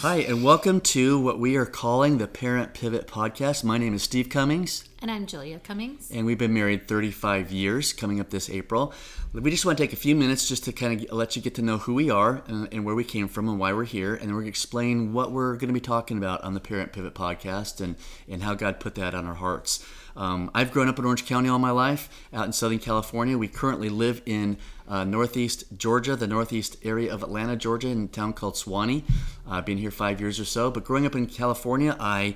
Hi, and welcome to what we are calling the Parent Pivot Podcast. My name is Steve Cummings, And I'm Julia Cummings. and we've been married 35 years coming up this April. We just want to take a few minutes just to kind of let you get to know who we are and, and where we came from and why we're here. And then we're going to explain what we're going to be talking about on the Parent Pivot Podcast and, and how God put that on our hearts. Um, I've grown up in Orange County all my life, out in Southern California. We currently live in uh, Northeast Georgia, the Northeast area of Atlanta, Georgia, in a town called Suwanee. I've been here five years or so. But growing up in California, I,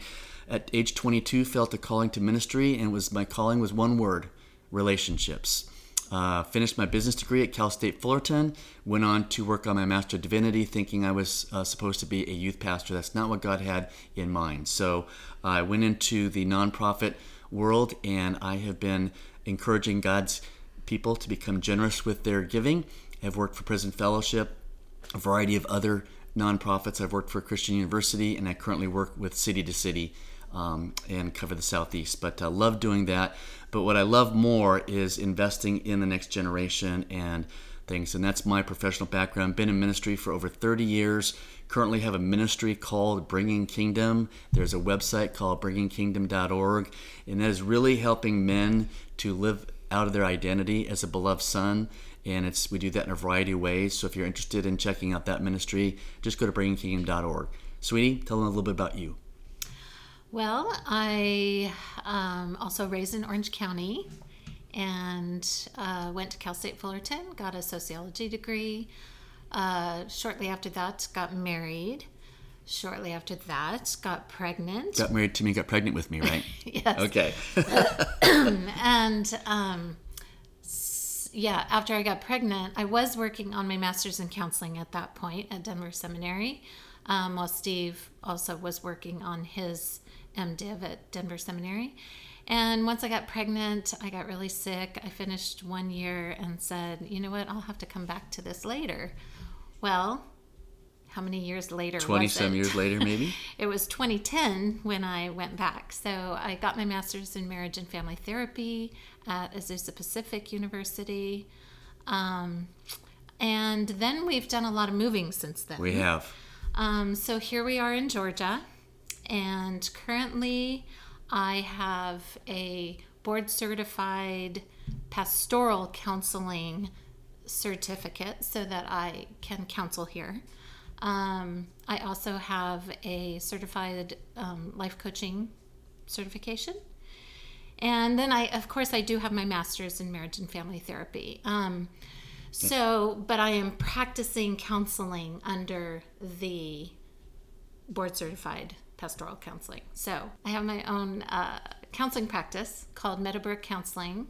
at age 22, felt a calling to ministry, and was my calling was one word: relationships. Uh, finished my business degree at Cal State Fullerton. Went on to work on my Master of Divinity, thinking I was uh, supposed to be a youth pastor. That's not what God had in mind. So I went into the nonprofit world, and I have been encouraging God's people to become generous with their giving. I've worked for Prison Fellowship, a variety of other nonprofits. I've worked for Christian University, and I currently work with City to City um, and cover the Southeast. But I love doing that. But what I love more is investing in the next generation and things. And that's my professional background. Been in ministry for over 30 years. Currently have a ministry called Bringing Kingdom. There's a website called bringingkingdom.org, and that is really helping men to live out of their identity as a beloved son. And it's we do that in a variety of ways. So if you're interested in checking out that ministry, just go to bringingkingdom.org. Sweetie, tell them a little bit about you. Well, I um, also raised in Orange County and uh, went to Cal State Fullerton, got a sociology degree. Uh, shortly after that, got married. Shortly after that, got pregnant. Got married to me, got pregnant with me, right? yes. Okay. And um, s- yeah, after I got pregnant, I was working on my master's in counseling at that point at Denver Seminary, um, while Steve also was working on his MDiv at Denver Seminary. And once I got pregnant, I got really sick. I finished one year and said, you know what, I'll have to come back to this later. Well, how many years later? 20 was some years later, maybe? It was 2010 when I went back. So I got my master's in marriage and family therapy at Azusa Pacific University. Um, and then we've done a lot of moving since then. We have. Um, so here we are in Georgia, and currently I have a board certified pastoral counseling certificate so that I can counsel here. Um, I also have a certified um, life coaching certification. And then I, of course, I do have my master's in marriage and family therapy. Um, so, but I am practicing counseling under the board certified pastoral counseling. So I have my own uh, counseling practice called Meadowbrook Counseling.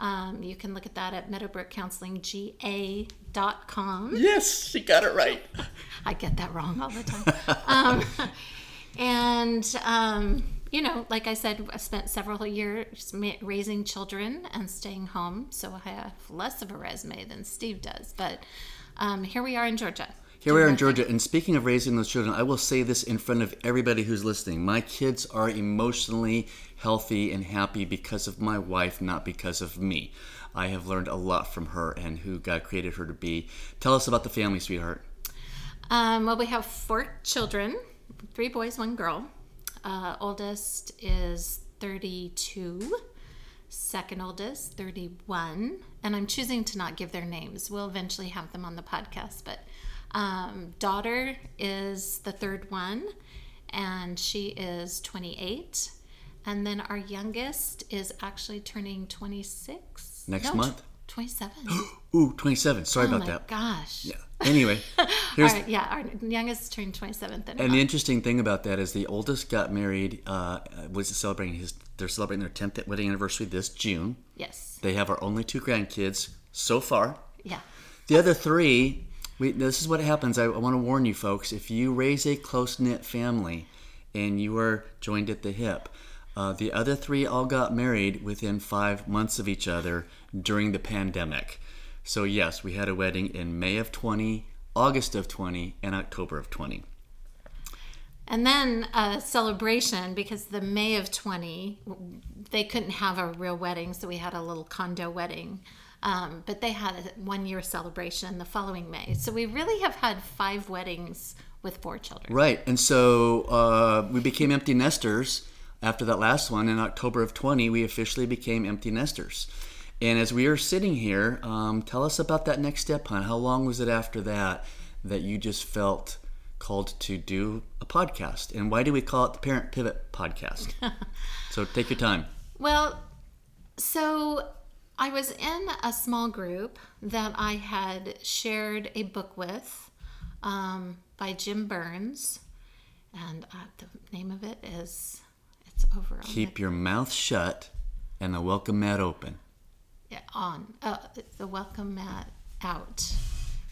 Um, you can look at that at meadowbrookcounselingga.com. Yes, she got it right. I get that wrong all the time. um, and, um, you know, like I said, I spent several years raising children and staying home. So I have less of a resume than Steve does. But um, here we are in Georgia. Here we are in Georgia, and speaking of raising those children, I will say this in front of everybody who's listening. My kids are emotionally healthy and happy because of my wife, not because of me. I have learned a lot from her and who God created her to be. Tell us about the family, sweetheart. Um, well, we have four children three boys, one girl. Uh, oldest is 32, second oldest, 31. And I'm choosing to not give their names. We'll eventually have them on the podcast. But um, daughter is the third one, and she is 28. And then our youngest is actually turning 26. Next No, month? 27. Ooh, 27. Sorry oh about my that. gosh. Yeah. Anyway, here's right, yeah, our youngest turned 27th. and the interesting thing about that is the oldest got married. Uh, was celebrating his. They're celebrating their 10th wedding anniversary this June. yes. They have our only two grandkids so far. Yeah. The other three, we, this is what happens. I, I want to warn you folks if you raise a close knit family and you are joined at the hip, uh, the other three all got married within five months of each other during the pandemic. So, yes, we had a wedding in May of 20, August of 20, and October of 20. And then a celebration because the May of 20, they couldn't have a real wedding, so we had a little condo wedding. Um, but they had a one year celebration the following May. So we really have had five weddings with four children. Right. And so uh, we became empty nesters after that last one. In October of 20, we officially became empty nesters. And as we are sitting here, um, tell us about that next step, hon. How long was it after that that you just felt called to do a podcast? And why do we call it the Parent Pivot Podcast? so take your time. Well, so I was in a small group that I had shared a book with um, by Jim Burns. And uh, the name of it is, it's over on Keep your mouth shut and the welcome mat open. the, on, uh, the welcome mat out.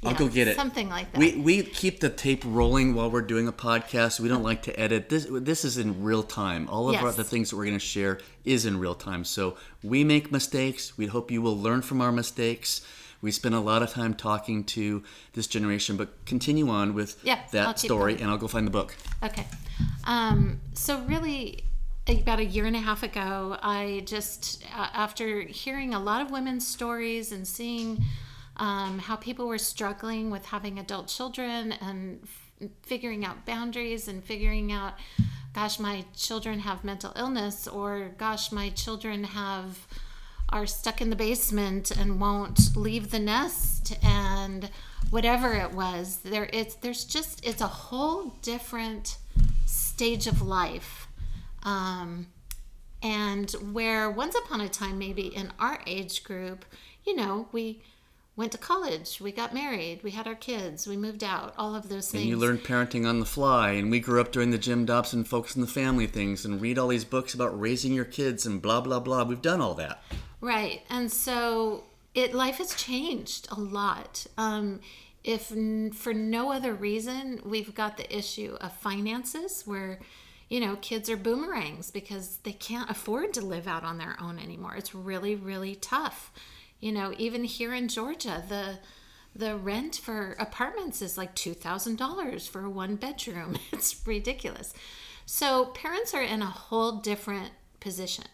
I'll Yeah, go get it. Something like that. We we keep the tape rolling while we're doing a podcast. We don't like to edit. This this is in real time. All of our, the things that we're going to share is in real time. So we make mistakes. We hope you will learn from our mistakes. We spend a lot of time talking to this generation, but continue on with Yeah, that story, going. and I'll go find the book. Okay. Um, so really, about a year and a half ago, I just uh, after hearing a lot of women's stories and seeing um, how people were struggling with having adult children and f- figuring out boundaries and figuring out, gosh, my children have mental illness, or gosh, my children have are stuck in the basement and won't leave the nest and whatever it was there it's there's just it's a whole different stage of life. Um, and where once upon a time maybe in our age group you know we went to college we got married we had our kids we moved out all of those things And you learned parenting on the fly. And we grew up during the Jim Dobson Focus on the Family things and read all these books about raising your kids and blah, blah, blah. We've done all that. Right. And so it life has changed a lot. Um, if n- for no other reason, we've got the issue of finances where you know kids are boomerangs because they can't afford to live out on their own anymore. It's really really tough. You know, even here in Georgia, the the rent for apartments is like $2,000 for one bedroom. It's ridiculous. So parents are in a whole different position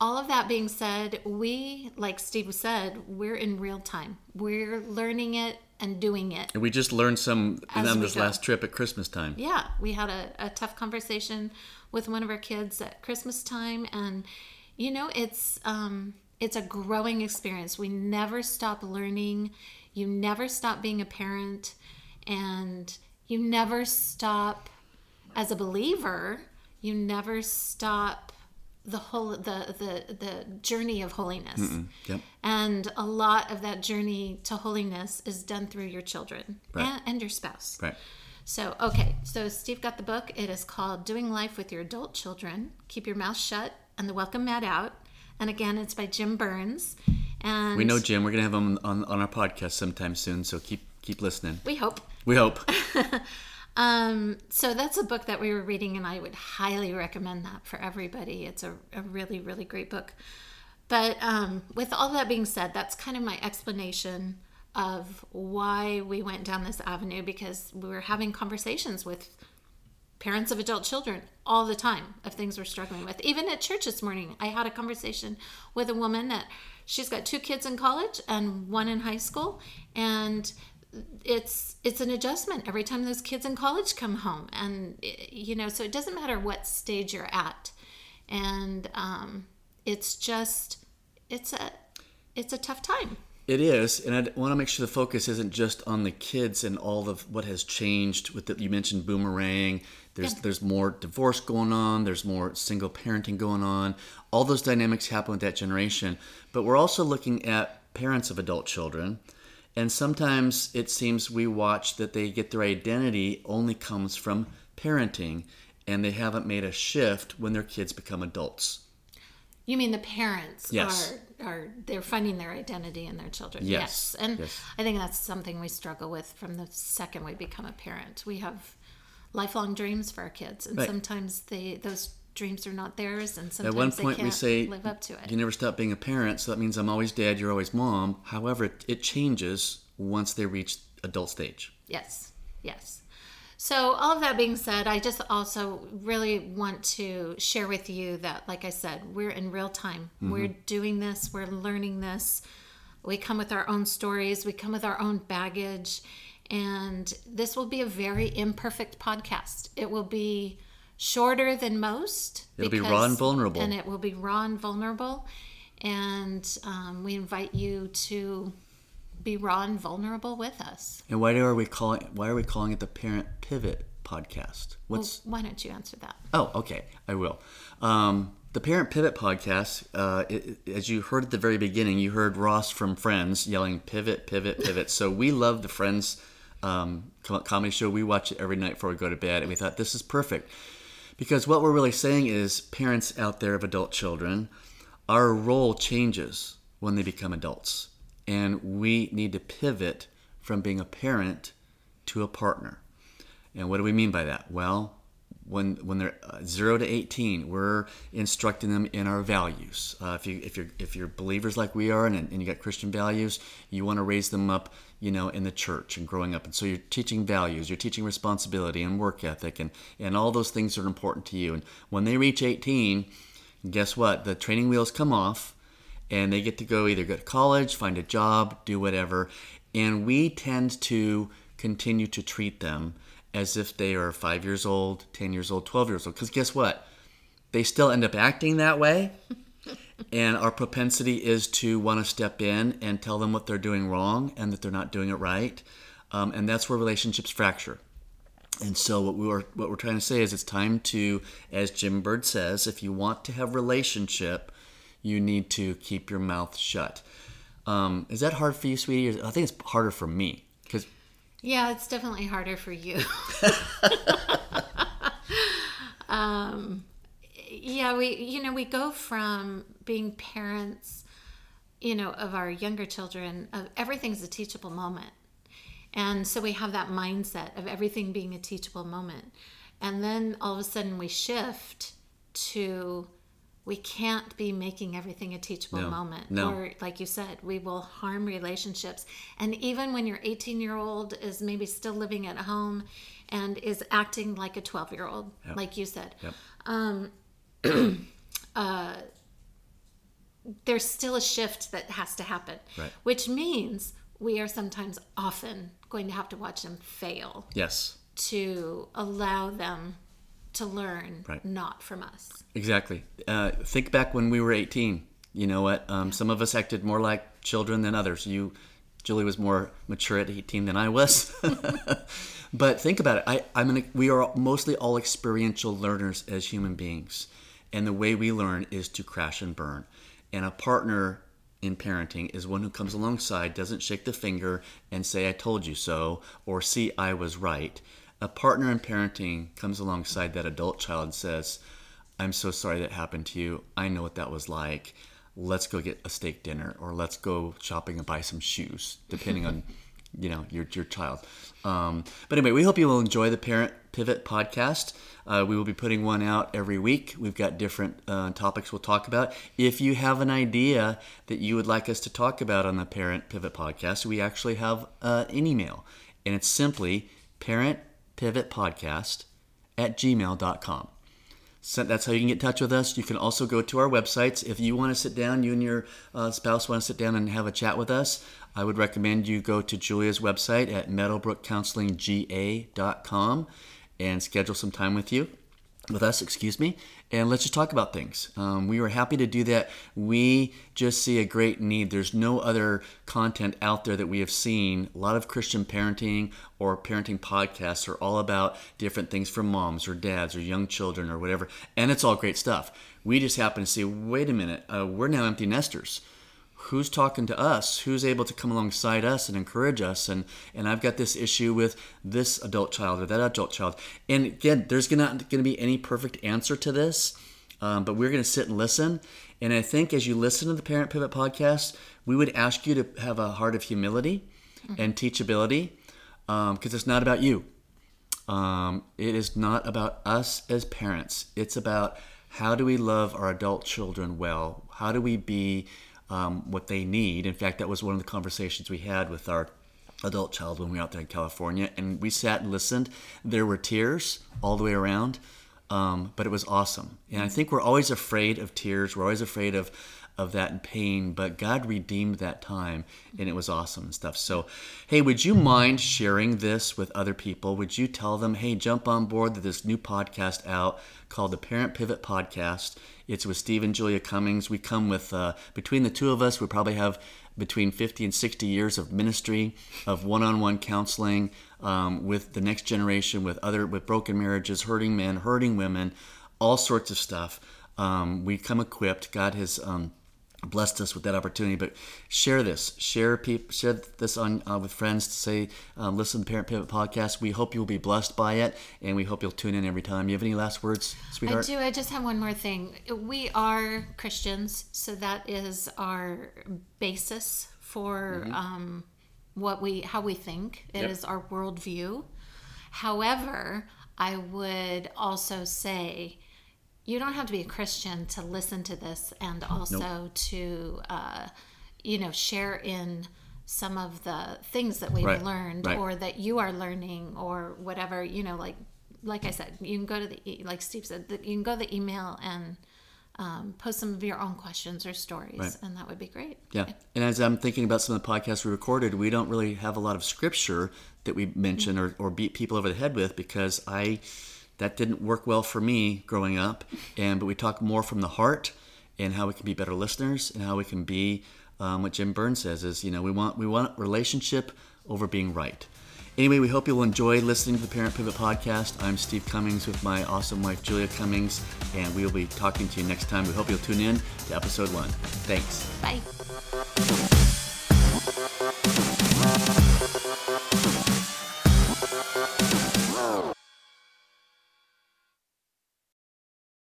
all of that being said, we, like Steve said, we're in real time. We're learning it and doing it. And we just learned some on this go. last trip at Christmas time. Yeah, we had a, a tough conversation with one of our kids at Christmas time, and you know, it's um, it's a growing experience. We never stop learning. You never stop being a parent, and you never stop as a believer. You never stop the whole the the the journey of holiness. Yep. And a lot of that journey to holiness is done through your children and, and your spouse. Right. So, okay, so Steve got the book. It is called Doing Life with Your Adult Children. Keep your mouth shut and the welcome mat out. And again, it's by Jim Burns. And We know Jim. We're gonna have him on, on our podcast sometime soon. So keep keep listening. we hope. We hope. Um, so that's a book that we were reading, and I would highly recommend that for everybody. It's a, a really, really great book. But um, with all that being said, that's kind of my explanation of why we went down this avenue because we were having conversations with parents of adult children all the time of things we're struggling with. Even at church this morning, I had a conversation with a woman that she's got two kids in college and one in high school, and it's it's an adjustment every time those kids in college come home, and you know, so it doesn't matter what stage you're at, and um, it's just it's a it's a tough time. It is, and I want to make sure the focus isn't just on the kids and all of what has changed. With the, you mentioned boomerang, there's Yeah. there's more divorce going on, there's more single parenting going on. All those dynamics happen with that generation, but we're also looking at parents of adult children, and sometimes it seems we watch that they get their identity only comes from parenting, and they haven't made a shift when their kids become adults. You mean the parents Yes. are are they're finding their identity in their children? Yes. and Yes. I think that's something we struggle with from the second we become a parent. We have lifelong dreams for our kids, and Right. sometimes they those dreams are not theirs, and sometimes At one they point, can't we say live up to it. you never stop being a parent, so that means I'm always dad, you're always mom. However, it, it changes once they reach adult stage. Yes, yes. So, all of that being said, I just also really want to share with you that, like I said, we're in real time. We're doing this, we're learning this. We come with our own stories, we come with our own baggage. And this will be a very imperfect podcast. It will be shorter than most. It'll be raw and vulnerable. And it will be raw and vulnerable. And um, we invite you to be raw and vulnerable with us. And why are we calling why are we calling it the Parent Pivot podcast? What's well, why don't you answer that? Oh, okay, I will. Um, the Parent Pivot podcast, uh, it, as you heard at the very beginning, you heard Ross from Friends yelling "pivot, pivot, pivot." so we love the Friends um, comedy show. We watch it every night before we go to bed, and we thought this is perfect because what we're really saying is, parents out there of adult children, our role changes when they become adults, and we need to pivot from being a parent to a partner. And what do we mean by that? Well, when when they're uh, zero to eighteen, we're instructing them in our values. Uh, if you if you're if you're believers like we are, and, and you got Christian values, you want to raise them up, you know, in the church and growing up. And so you're teaching values, you're teaching responsibility and work ethic, and and all those things are important to you. And when they reach eighteen, guess what? The training wheels come off, and they get to go either go to college, find a job, do whatever. And we tend to continue to treat them as if they are five years old, 10 years old, 12 years old. Because guess what? They still end up acting that way. and our propensity is to want to step in and tell them what they're doing wrong and that they're not doing it right. Um, and that's where relationships fracture. And so what we were what we're trying to say is it's time to, as Jim Burns says, if you want to have relationship, you need to keep your mouth shut. Um, is that hard for you, sweetie? I think it's harder for me because yeah, it's definitely harder for you. um, yeah, we you know we go from being parents, you know, of our younger children. Of everything's a teachable moment, and so we have that mindset of everything being a teachable moment, and then all of a sudden we shift to we can't be making everything a teachable no, moment no. or like you said we will harm relationships and even when your 18 year old is maybe still living at home and is acting like a 12 year old yep. like you said yep. um, uh, there's still a shift that has to happen right. which means we are sometimes often going to have to watch them fail yes to allow them to learn, right. not from us. Exactly. Uh, think back when we were 18. You know what? Um, some of us acted more like children than others. You, Julie, was more mature at 18 than I was. but think about it. I, I'm an, we are mostly all experiential learners as human beings, and the way we learn is to crash and burn. And a partner in parenting is one who comes alongside, doesn't shake the finger and say, "I told you so," or "See, I was right." A partner in parenting comes alongside that adult child and says, I'm so sorry that happened to you. I know what that was like. Let's go get a steak dinner or let's go shopping and buy some shoes, depending on, you know, your, your child. Um, but anyway, we hope you will enjoy the Parent Pivot podcast. Uh, we will be putting one out every week. We've got different uh, topics we'll talk about. If you have an idea that you would like us to talk about on the Parent Pivot podcast, we actually have uh, an email, and it's simply parent pivotpodcast at gmail.com. So that's how you can get in touch with us. You can also go to our websites. If you want to sit down, you and your uh, spouse want to sit down and have a chat with us, I would recommend you go to Julia's website at meadowbrookcounselingga.com and schedule some time with you with us, excuse me, and let's just talk about things. Um, we were happy to do that. We just see a great need. There's no other content out there that we have seen. A lot of Christian parenting or parenting podcasts are all about different things for moms or dads or young children or whatever, and it's all great stuff. We just happen to see, wait a minute, uh, we're now empty nesters who's talking to us who's able to come alongside us and encourage us. And and i've got this issue with this adult child or that adult child. And again there's not going to be any perfect answer to this um, but we're going to sit and listen. And i think as you listen to the parent pivot podcast we would ask you to have a heart of humility mm-hmm. and teachability because um, it's not about you. Um, it is not about us as parents. It's about how do we love our adult children well? How do we be um, what they need. In fact, that was one of the conversations we had with our adult child when we were out there in California, and we sat and listened. There were tears all the way around. um, but it was awesome. And I think we're always afraid of tears. We're always afraid of of that pain, but God redeemed that time and it was awesome and stuff. So, hey, would you mind sharing this with other people? Would you tell them, hey, jump on board with this new podcast out called the Parent Pivot Podcast? It's with Steve and Julia Cummings. We come with, uh, between the two of us, we probably have between 50 and 60 years of ministry, of one on one counseling um, with the next generation, with other, with broken marriages, hurting men, hurting women, all sorts of stuff. Um, we come equipped. God has um, blessed us with that opportunity. But share this, share people, share this on uh, with friends to say, um, listen to the Parent Pivot podcast. We hope you'll be blessed by it, and we hope you'll tune in every time. You have any last words, sweetheart? I do. I just have one more thing. We are Christians, so that is our basis for Mm-hmm. um, what we how we think. It is Yep. our worldview. However, I would also say you don't have to be a Christian to listen to this and also to uh, you know share in some of the things that we've Right, learned right. or that you are learning or whatever you know like like i said you can go to the like steve said that you can go to the email and um, post some of your own questions or stories Right. and that would be great Yeah. And as I'm thinking about some of the podcasts we recorded, we don't really have a lot of scripture that we mention or, or beat people over the head with because I that didn't work well for me growing up. And but we talk more from the heart and how we can be better listeners and how we can be um, what Jim Burns says is you know we want we want relationship over being right. Anyway, we hope you'll enjoy listening to the Parent Pivot podcast. I'm Steve Cummings with my awesome wife Julia Cummings, and we will be talking to you next time. We hope you'll tune in to episode one. Thanks. bye